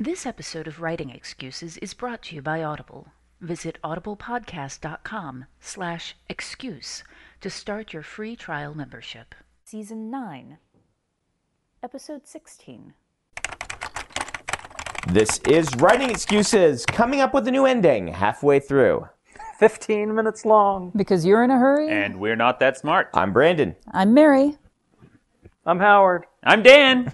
This episode of Writing Excuses is brought to you by Audible. Visit audiblepodcast.com slash excuse to start your free trial membership. Season 9, Episode 16. This is Writing Excuses, coming up with a new ending halfway through. 15 minutes long. Because you're in a hurry? And we're not that smart. I'm Brandon. I'm Mary. I'm Howard. I'm Dan.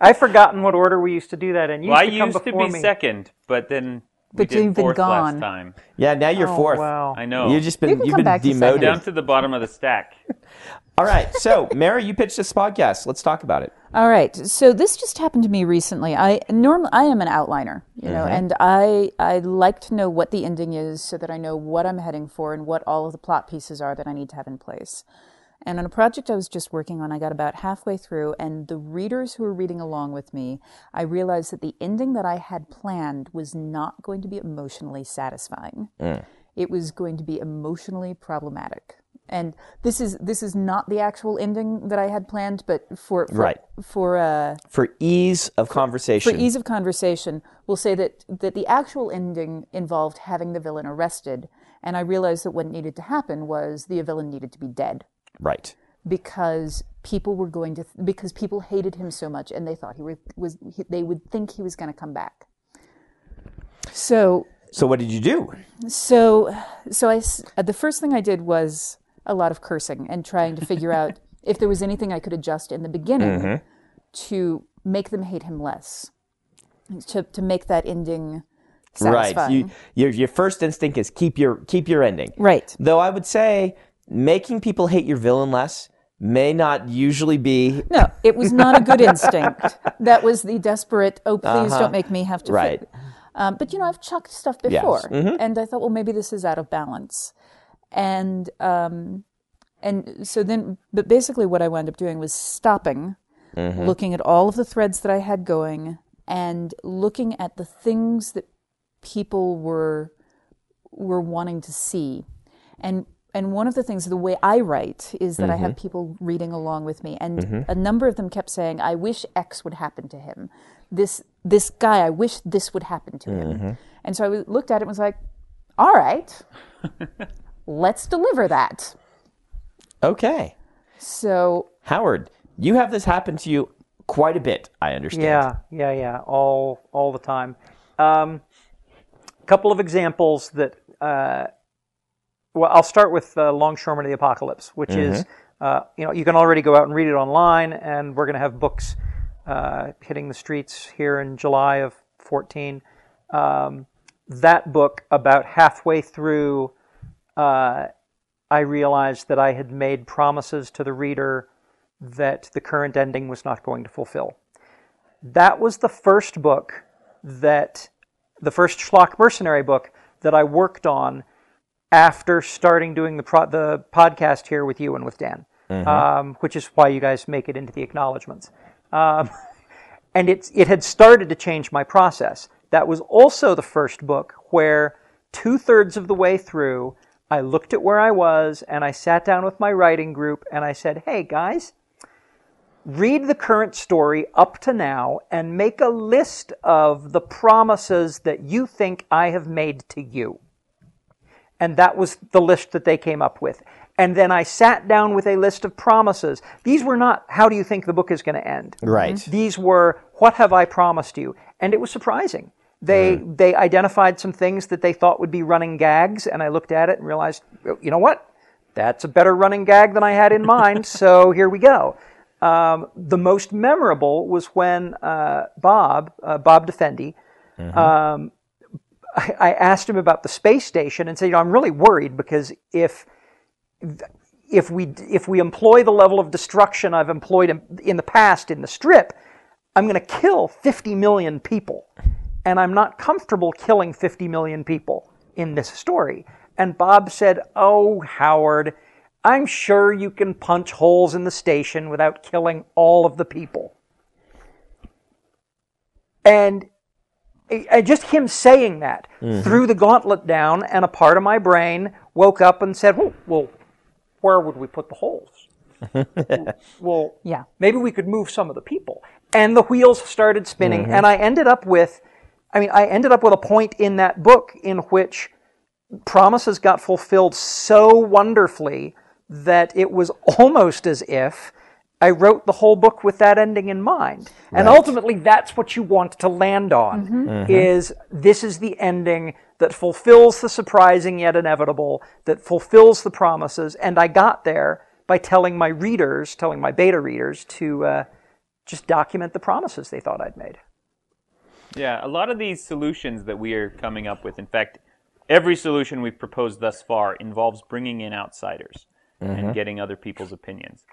I've forgotten what order we used to do that in. You well, I used to come used to be me. second, but then we But did you've been fourth gone. last time. Yeah, now you're Oh, fourth. wow. I know. You've just been you you've been back to second. demoted. down to the bottom of the stack. All right, so Mary, you pitched this podcast. Let's talk about it. All right. So this just happened to me recently. I normally I am an outliner, you know, mm-hmm. and I I like to know what the ending is so that I know what I'm heading for and what all of the plot pieces are that I need to have in place. And on a project I was just working on, I got about halfway through, and the readers who were reading along with me, I realized that the ending that I had planned was not going to be emotionally satisfying. It was going to be emotionally problematic. And this is this is not the actual ending that I had planned, but for, for Right. for uh, For ease of conversation. for ease of conversation, we'll say that, that the actual ending involved having the villain arrested. And I realized that what needed to happen was the villain needed to be dead right. because people were going to, because people hated him so much and they thought he were, was, he, they would think he was going to come back. So, So what did you do? so, so I uh, the first thing I did was a lot of cursing and trying to figure out if there was anything I could adjust in the beginning to make them hate him less, to, to make that ending satisfying. Right. You, your your first instinct is keep your keep your ending. Right. Though I would say making people hate your villain less may not usually be No, it was not a good instinct. That was the desperate, oh, please don't make me have to. Uh-huh. Right. Um, but you know, I've chucked stuff Yes. before, Mhm. and I thought, well, maybe this is out of balance, and um, and so then, but basically, what I wound up doing was stopping, Mm-hmm. looking at all of the threads that I had going, and looking at the things that people were were wanting to see, and and one of the things the way I write is that I have people reading along with me, and a number of them kept saying, "I wish X would happen to him." This this guy, I wish this would happen to him. And so I looked at it and was like, "All right, let's deliver that." okay. So Howard, you have this happen to you quite a bit. I understand. Yeah, yeah, yeah, all all the time. Um, couple of examples that. Uh, well, I'll start with uh, Longshoreman of the Apocalypse, which is, uh, you know, you can already go out and read it online, and we're going to have books uh, hitting the streets here in July of 14. Um, that book, about halfway through, uh, I realized that I had made promises to the reader that the current ending was not going to fulfill. That was the first book that, the first Schlock Mercenary book that I worked on after starting doing the pro- the podcast here with you and with Dan, um, which is why you guys make it into the acknowledgments. Um, and it's it had started to change my process. That was also the first book where two thirds of the way through, I looked at where I was and I sat down with my writing group and I said, "Hey guys." Read the current story up to now and make a list of the promises that you think I have made to you. And that was the list that they came up with. And then I sat down with a list of promises. These were not, how do you think the book is going to end? Right. These were, what have I promised you? And it was surprising. They, they identified some things that they thought would be running gags, and I looked at it and realized, you know what? That's a better running gag than I had in mind, so here we go. Um, the most memorable was when uh, Bob, uh, Bob Defendi, um, I, asked him about the space station and said, you know, I'm really worried because if if we if we employ the level of destruction I've employed in, in the past in the strip, I'm going to kill 50 million people. and I'm not comfortable killing 50 million people in this story. And Bob said, Oh, Howard, I'm sure you can punch holes in the station without killing all of the people. And just him saying that mm-hmm. threw the gauntlet down, and a part of my brain woke up and said, well, well where would we put the holes? well, Yeah. maybe we could move some of the people. And the wheels started spinning, mm-hmm. and I ended up with, I mean, I ended up with a point in that book in which promises got fulfilled so wonderfully that it was almost as if I wrote the whole book with that ending in mind. And ultimately that's what you want to land on mm-hmm. Mm-hmm. is this is the ending that fulfills the surprising yet inevitable, that fulfills the promises. And I got there by telling my readers, telling my beta readers to uh, just document the promises they thought I'd made. Yeah, a lot of these solutions that we are coming up with, in fact, every solution we've proposed thus far involves bringing in outsiders and mm-hmm. getting other people's opinions,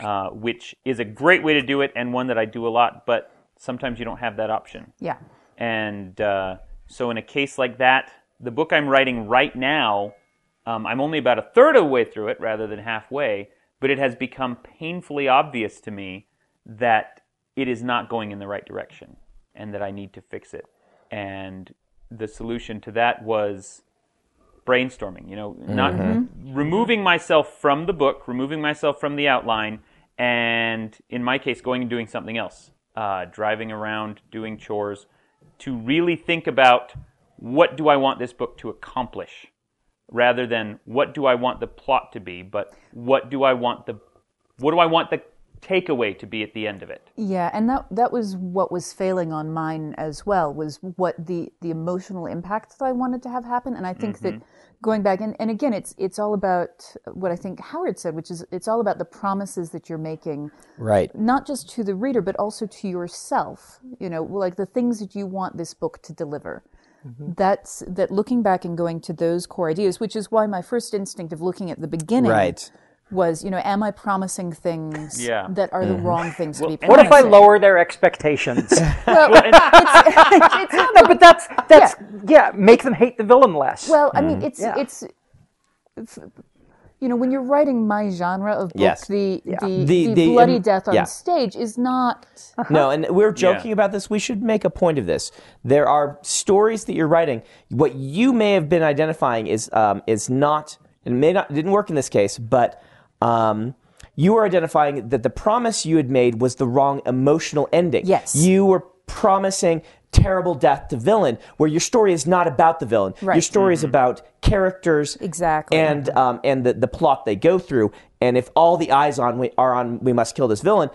uh, which is a great way to do it and one that I do a lot, but sometimes you don't have that option. Yeah. And uh, so, in a case like that, the book I'm writing right now, um, I'm only about a third of the way through it rather than halfway, but it has become painfully obvious to me that it is not going in the right direction and that I need to fix it. And the solution to that was brainstorming, you know, not removing myself from the book, removing myself from the outline, and in my case, going and doing something else, uh, driving around, doing chores, to really think about what do I want this book to accomplish, rather than what do I want the plot to be, but what do I want the what do I want the takeaway to be at the end of it. Yeah, and that that was what was failing on mine as well was what the the emotional impact that I wanted to have happen, and I think that mm-hmm. going back and, and again, it's it's all about what I think Howard said, which is it's all about the promises that you're making, Right. not just to the reader but also to yourself. You know, like the things that you want this book to deliver. Mm-hmm. That's that looking back and going to those core ideas, which is why my first instinct of looking at the beginning Right. Was, you know, am I promising things Yeah. that are the wrong things to be promising? What if I lower their expectations? Well, it's, it's not no, but that's that's yeah. make them hate the villain less. Well, I mean, it's Yeah. it's it's- you know when you're writing my genre of book, Yes. the, the, The- the the, bloody um, death on yeah. stage is not. No, and we we're joking about this. We should make a point of this. There are stories that you're writing. What you may have been identifying is um, is not. It may not it didn't work in this case, but um, you were identifying that the promise you had made was the wrong emotional ending. Yes. you were promising terrible death to villain, where your story is not about the villain. Right. Your Right. story is about characters Exactly. and um, and the, the plot they go through. And if all the eyes on we are on we must kill this villain,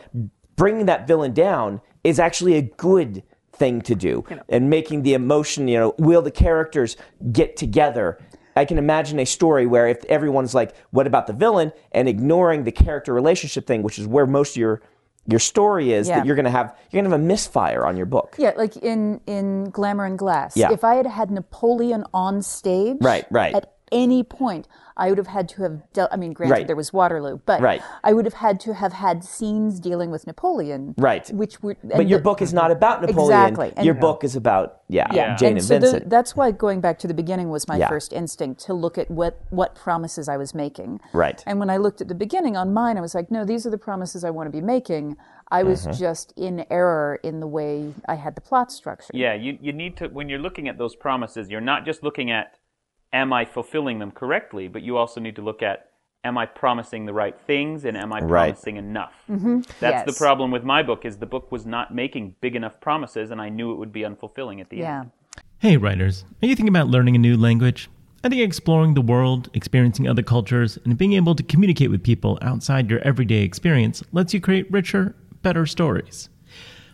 bringing that villain down is actually a good thing to do. And making the emotion, you know, will the characters get together? I can imagine a story where if everyone's like, "What about the villain?" and ignoring the character relationship thing, which is where most of your your story is, Yeah. that you're gonna have you're gonna have a misfire on your book. Yeah, like in in Glamour in Glass. Yeah. If I had had Napoleon on stage, Right, right. at any point, I would have had to have dealt. I mean, granted, Right. there was Waterloo, but Right. I would have had to have had scenes dealing with Napoleon, Right. Which were, But your the- book is not about Napoleon. Exactly. And- your book is about yeah, Yeah, Jane and, so the- that's why going back to the beginning was my Yeah. first instinct to look at what what promises I was making. Right. And when I looked at the beginning on mine, I was like, no, these are the promises I want to be making. I was Mm-hmm. just in error in the way I had the plot structure. Yeah, you, you need to, when you're looking at those promises, you're not just looking at, am I fulfilling them correctly, but you also need to look at, am I promising the right things and am I Right. promising enough? Mm-hmm. That's the problem with my book is the book was not making big enough promises and I knew it would be unfulfilling at the Yeah. end. Hey, writers, are you thinking about learning a new language? I think exploring the world, experiencing other cultures, and being able to communicate with people outside your everyday experience lets you create richer, better stories.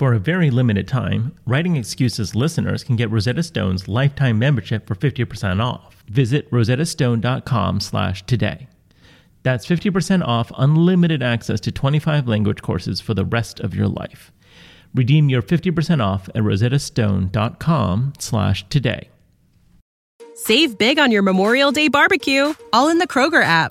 For a very limited time, Writing Excuses listeners can get Rosetta Stone's lifetime membership for 50% off. Visit rosettastone.com slash today. That's 50% off unlimited access to 25 language courses for the rest of your life. Redeem your 50% off at rosettastone.com slash today. Save big on your Memorial Day barbecue, all in the Kroger app.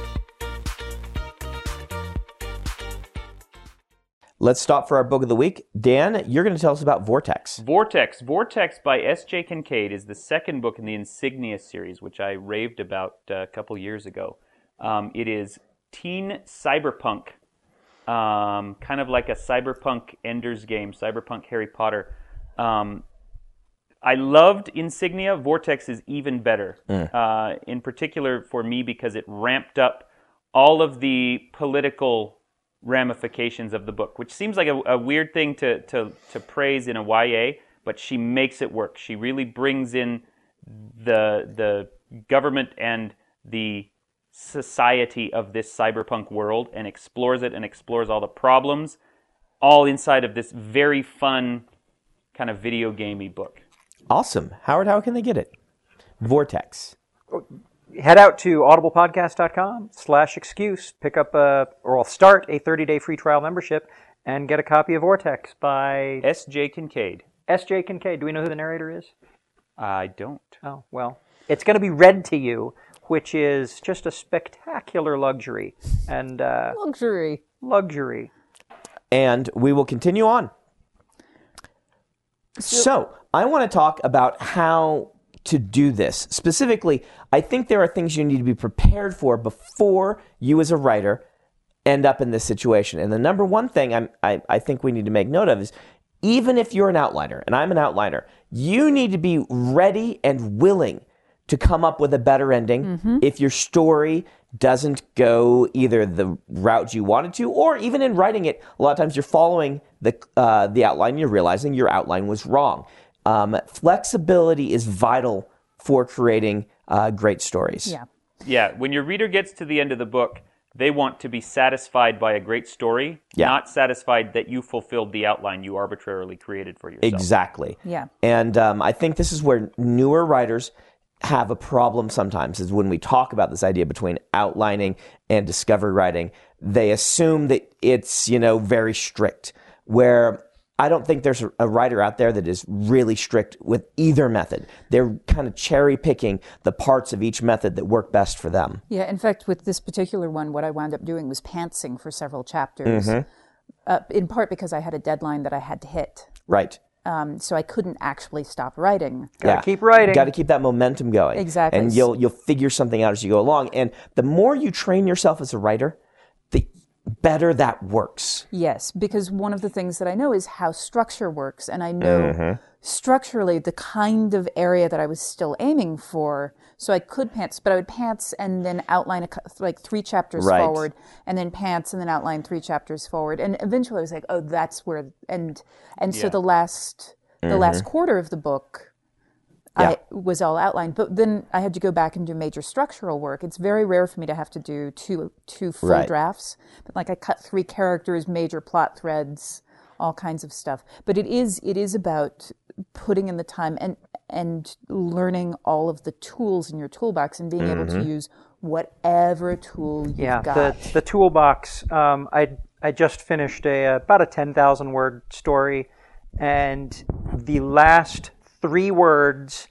Let's stop for our book of the week. Dan, you're going to tell us about Vortex. Vortex. Vortex by S.J. Kincaid is the second book in the Insignia series, which I raved about uh, a couple years ago. Um, it is teen cyberpunk, um, kind of like a cyberpunk Ender's Game, cyberpunk Harry Potter. Um, I loved Insignia. Vortex is even better, uh, in particular for me because it ramped up all of the political ramifications of the book, which seems like a, a weird thing to, to, to praise in a YA, but she makes it work. She really brings in the the government and the society of this cyberpunk world and explores it and explores all the problems, all inside of this very fun kind of video gamey book. Awesome. Howard, how can they get it? Vortex. Head out to audiblepodcast.com slash excuse, pick up a, or I'll start a 30-day free trial membership and get a copy of Vortex by S.J. Kincaid. S.J. Kincaid. Do we know who the narrator is? I don't. Oh, well, it's going to be read to you, which is just a spectacular luxury. And uh, Luxury. luxury. and we will continue on. So, I want to talk about how to do this. Specifically, I think there are things you need to be prepared for before you, as a writer, end up in this situation. And the number one thing I'm, I, I think we need to make note of is even if you're an outliner, and I'm an outliner, you need to be ready and willing to come up with a better ending if your story doesn't go either the route you wanted to, or even in writing it, a lot of times you're following the uh, the outline, you're realizing your outline was wrong. Um, flexibility is vital for creating uh, great stories. Yeah. Yeah, when your reader gets to the end of the book, they want to be satisfied by a great story, Yeah. not satisfied that you fulfilled the outline you arbitrarily created for yourself. Exactly. Yeah. And um, I think this is where newer writers have a problem sometimes is when we talk about this idea between outlining and discovery writing, they assume that it's, you know, very strict. Where I don't think there's a, a writer out there that is really strict with either method. They're kind of cherry picking the parts of each method that work best for them. Yeah, in fact, with this particular one, what I wound up doing was pantsing for several chapters, uh, in part because I had a deadline that I had to hit. Right. Um, so I couldn't actually stop writing. Gotta keep writing. Got to keep that momentum going. Exactly. And you'll you'll figure something out as you go along. And the more you train yourself as a writer, the better that works. Yes, because one of the things that I know is how structure works, and I know mm-hmm. structurally the kind of area that I was still aiming for. So I could pants, but I would pants and then outline a, like three chapters Right. forward, and then pants and then outline three chapters forward, and eventually I was like, oh, that's where, and and so Yeah. the last the mm-hmm. last quarter of the book. I was all outlined, but then I had to go back and do major structural work. It's very rare for me to have to do two two full Right. drafts. But like I cut three characters, major plot threads, all kinds of stuff. But it is it is about putting in the time and and learning all of the tools in your toolbox and being able to use whatever tool you've Yeah, got. the the toolbox. Um, I I just finished a about a ten thousand word story, and the last three words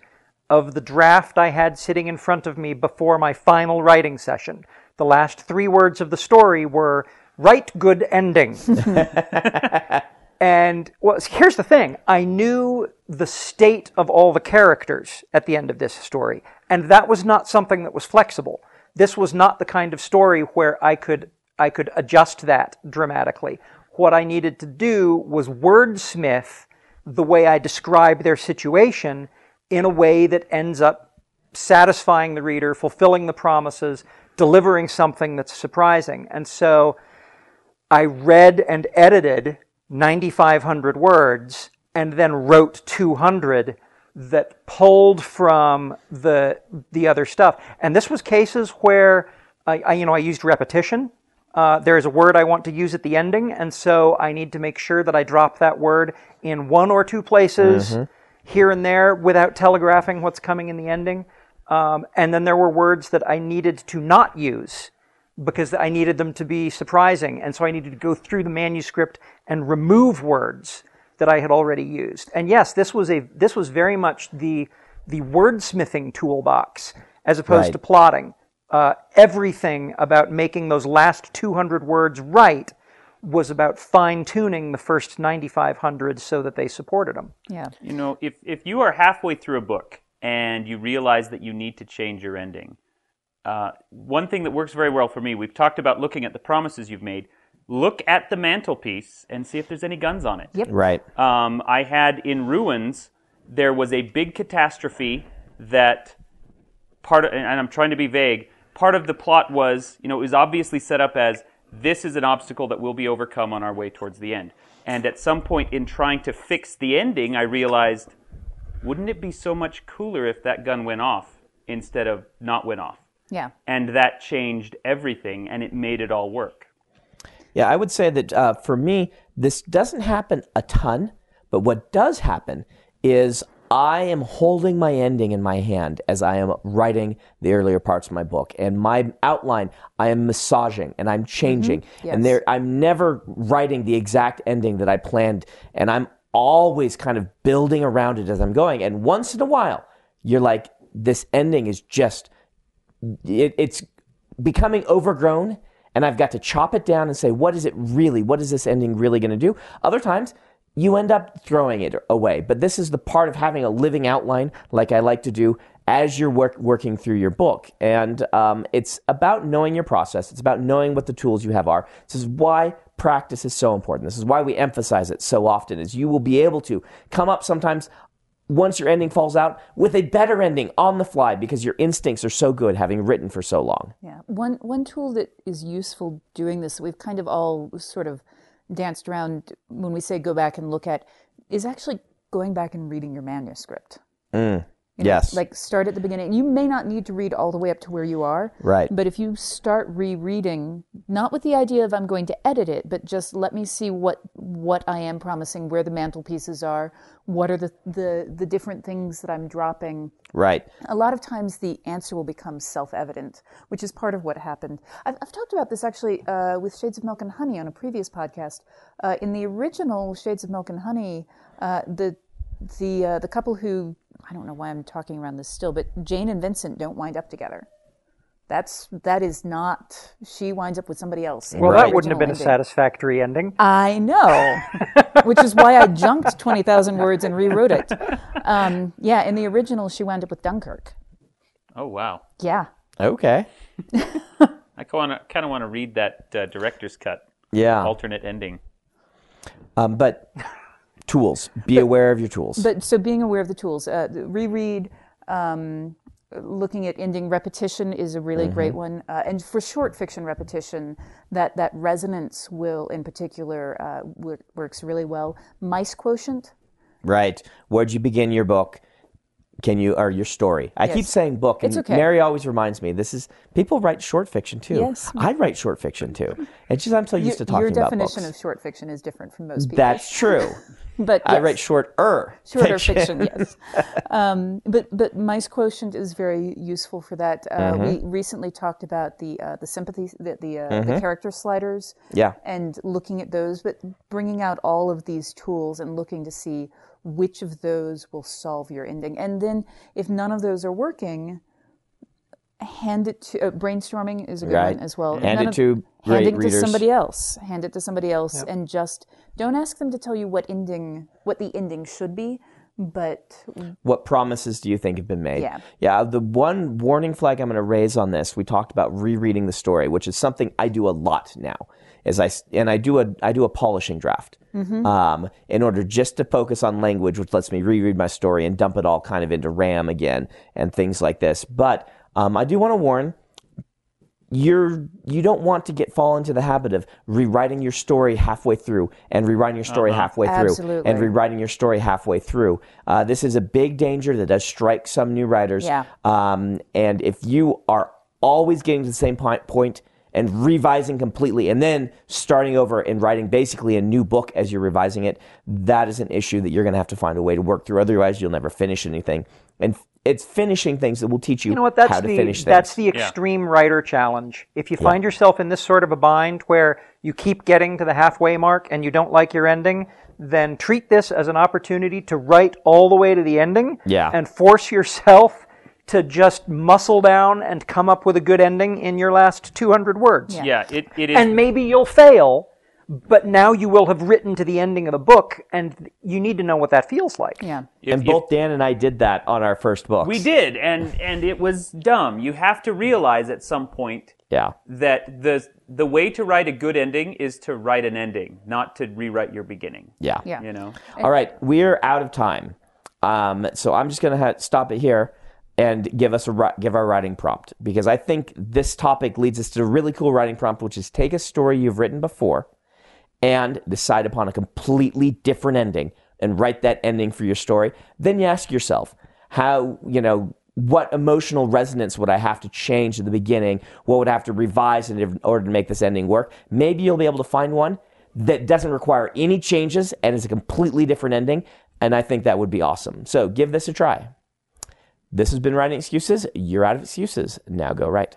of the draft I had sitting in front of me before my final writing session. The last three words of the story were "write good ending." And well, here's the thing: I knew the state of all the characters at the end of this story, and that was not something that was flexible. this was not the kind of story where I could I could adjust that dramatically. What I needed to do was wordsmith the way I describe their situation in a way that ends up satisfying the reader, fulfilling the promises, delivering something that's surprising. And so I read and edited 9,500 words and then wrote 200 that pulled from the the other stuff. And this was cases where I, I you know I used repetition. Uh, there is a word I want to use at the ending, and so I need to make sure that I drop that word in one or two places here and there without telegraphing what's coming in the ending. Um, and then there were words that I needed to not use because I needed them to be surprising, and so I needed to go through the manuscript and remove words that I had already used. And yes, this was a this was very much the the wordsmithing toolbox as opposed Right. to plotting. Uh, everything about making those last 200 words right was about fine tuning the first 9,500 so that they supported them. Yeah. You know, if, if you are halfway through a book and you realize that you need to change your ending, uh, one thing that works very well for me, we've talked about looking at the promises you've made. Look at the mantelpiece and see if there's any guns on it. Yep. Right. Um, I had in Ruins, there was a big catastrophe that part of, and I'm trying to be vague, part of the plot was, you know, it was obviously set up as this is an obstacle that will be overcome on our way towards the end. And at some point in trying to fix the ending, I realized, wouldn't it be so much cooler if that gun went off instead of not went off? Yeah. And that changed everything and it made it all work. Yeah, I would say that uh, for me, this doesn't happen a ton, but what does happen is I am holding my ending in my hand as I am writing the earlier parts of my book, and my outline I am massaging and I'm changing, mm-hmm. and there I'm never writing the exact ending that I planned, and I'm always kind of building around it as I'm going, and once in a while, you're like, this ending is just it, it's becoming overgrown and I've got to chop it down and say, what is it really? What is this ending really going to do? Other times, you end up throwing it away. But this is the part of having a living outline, like I like to do as you're work, working through your book. And um, it's about knowing your process. It's about knowing what the tools you have are. This is why practice is so important. This is why we emphasize it so often, is you will be able to come up sometimes once your ending falls out with a better ending on the fly because your instincts are so good having written for so long. Yeah. One one tool that is useful doing this, we've kind of all sort of danced around when we say go back and look at, is actually going back and reading your manuscript. Mm, you know, yes. Like start at the beginning. You may not need to read all the way up to where you are. Right. But if you start rereading, not with the idea of I'm going to edit it, but just let me see what what I am promising, where the mantelpieces are, what are the the, the different things that I'm dropping. right. A lot of times the answer will become self evident, which is part of what happened. I've, I've talked about this actually uh, with Shades of Milk and Honey on a previous podcast. Uh, in the original Shades of Milk and Honey, uh, the the uh, the couple who I don't know why I'm talking around this still, but Jane and Vincent don't wind up together. That's that is not. She winds up with somebody else. Well, that wouldn't have been original a satisfactory ending. I know, which is why I junked twenty thousand words and rewrote it. Um, yeah, in the original, she wound up with Dunkirk. Oh, wow. Yeah, Okay. I kind of want to read that uh, director's cut Yeah. alternate ending. Um, but tools. Be aware of your tools. But so being aware of the tools, uh, the reread, um, looking at ending repetition is a really great one, uh, and for short fiction repetition, that that resonance will in particular uh, wo- works really well. Mice quotient. right. Where'd you begin your book? Can you or your story? I keep saying book, and It's okay. Mary always reminds me. This is people write short fiction too. Yes. I write short fiction too. It's just I'm so used Your, to talking about your about definition books. of short fiction is different from most people. That's true. but I yes. write shorter shorter fiction, yes. Um, but but mice quotient is very useful for that. Uh, Mm-hmm. We recently talked about the uh, the sympathy, the the, uh, the character sliders, Mm-hmm. Yeah. and looking at those, but bringing out all of these tools and looking to see which of those will solve your ending. And then if none of those are working, hand it to uh, brainstorming is a good Right. one as well. Hand None it of- to hand great it to readers. somebody else. Hand it to somebody else, and just don't ask them to tell you what ending, what the ending should be. but What promises do you think have been made? Yeah. Yeah. The one warning flag I'm going to raise on this, we talked about rereading the story, which is something I do a lot now. Is I s- and I do a I do a polishing draft um, in order just to focus on language, which lets me reread my story and dump it all kind of into RAM again and things like this. But um, I do want to warn you're you don't want to get fall into the habit of rewriting your story halfway through and rewriting your story halfway through Absolutely. and rewriting your story halfway through. Uh, this is a big danger that does strike some new writers. Yeah. Um, and if you are always getting to the same point, point and revising completely and then starting over and writing basically a new book as you're revising it, that is an issue that you're going to have to find a way to work through. Otherwise, you'll never finish anything. And it's finishing things that will teach you, You know what? That's how to the finish things. that's the extreme writer challenge. If you find yourself in this sort of a bind where you keep getting to the halfway mark and you don't like your ending, then treat this as an opportunity to write all the way to the ending. Yeah. And force yourself to just muscle down and come up with a good ending in your last 200 words. Yeah, it, it is. And maybe you'll fail, but now you will have written to the ending of the book, and you need to know what that feels like. yeah. if- and if- both Dan and I did that on our first book. we did, and and it was dumb. You have to realize at some point Yeah. that the the way to write a good ending is to write an ending, not to rewrite your beginning. Yeah. Yeah. You know. All right, we're out of time, um, so I'm just gonna ha- stop it here and give us a give our writing prompt because I think this topic leads us to a really cool writing prompt, which is take a story you've written before and decide upon a completely different ending and write that ending for your story. Then you ask yourself, how you know. What emotional resonance would I have to change in the beginning? What would I have to revise in order to make this ending work? Maybe you'll be able to find one that doesn't require any changes and is a completely different ending. And I think that would be awesome. So give this a try. This has been Writing Excuses. You're out of excuses. Now go write.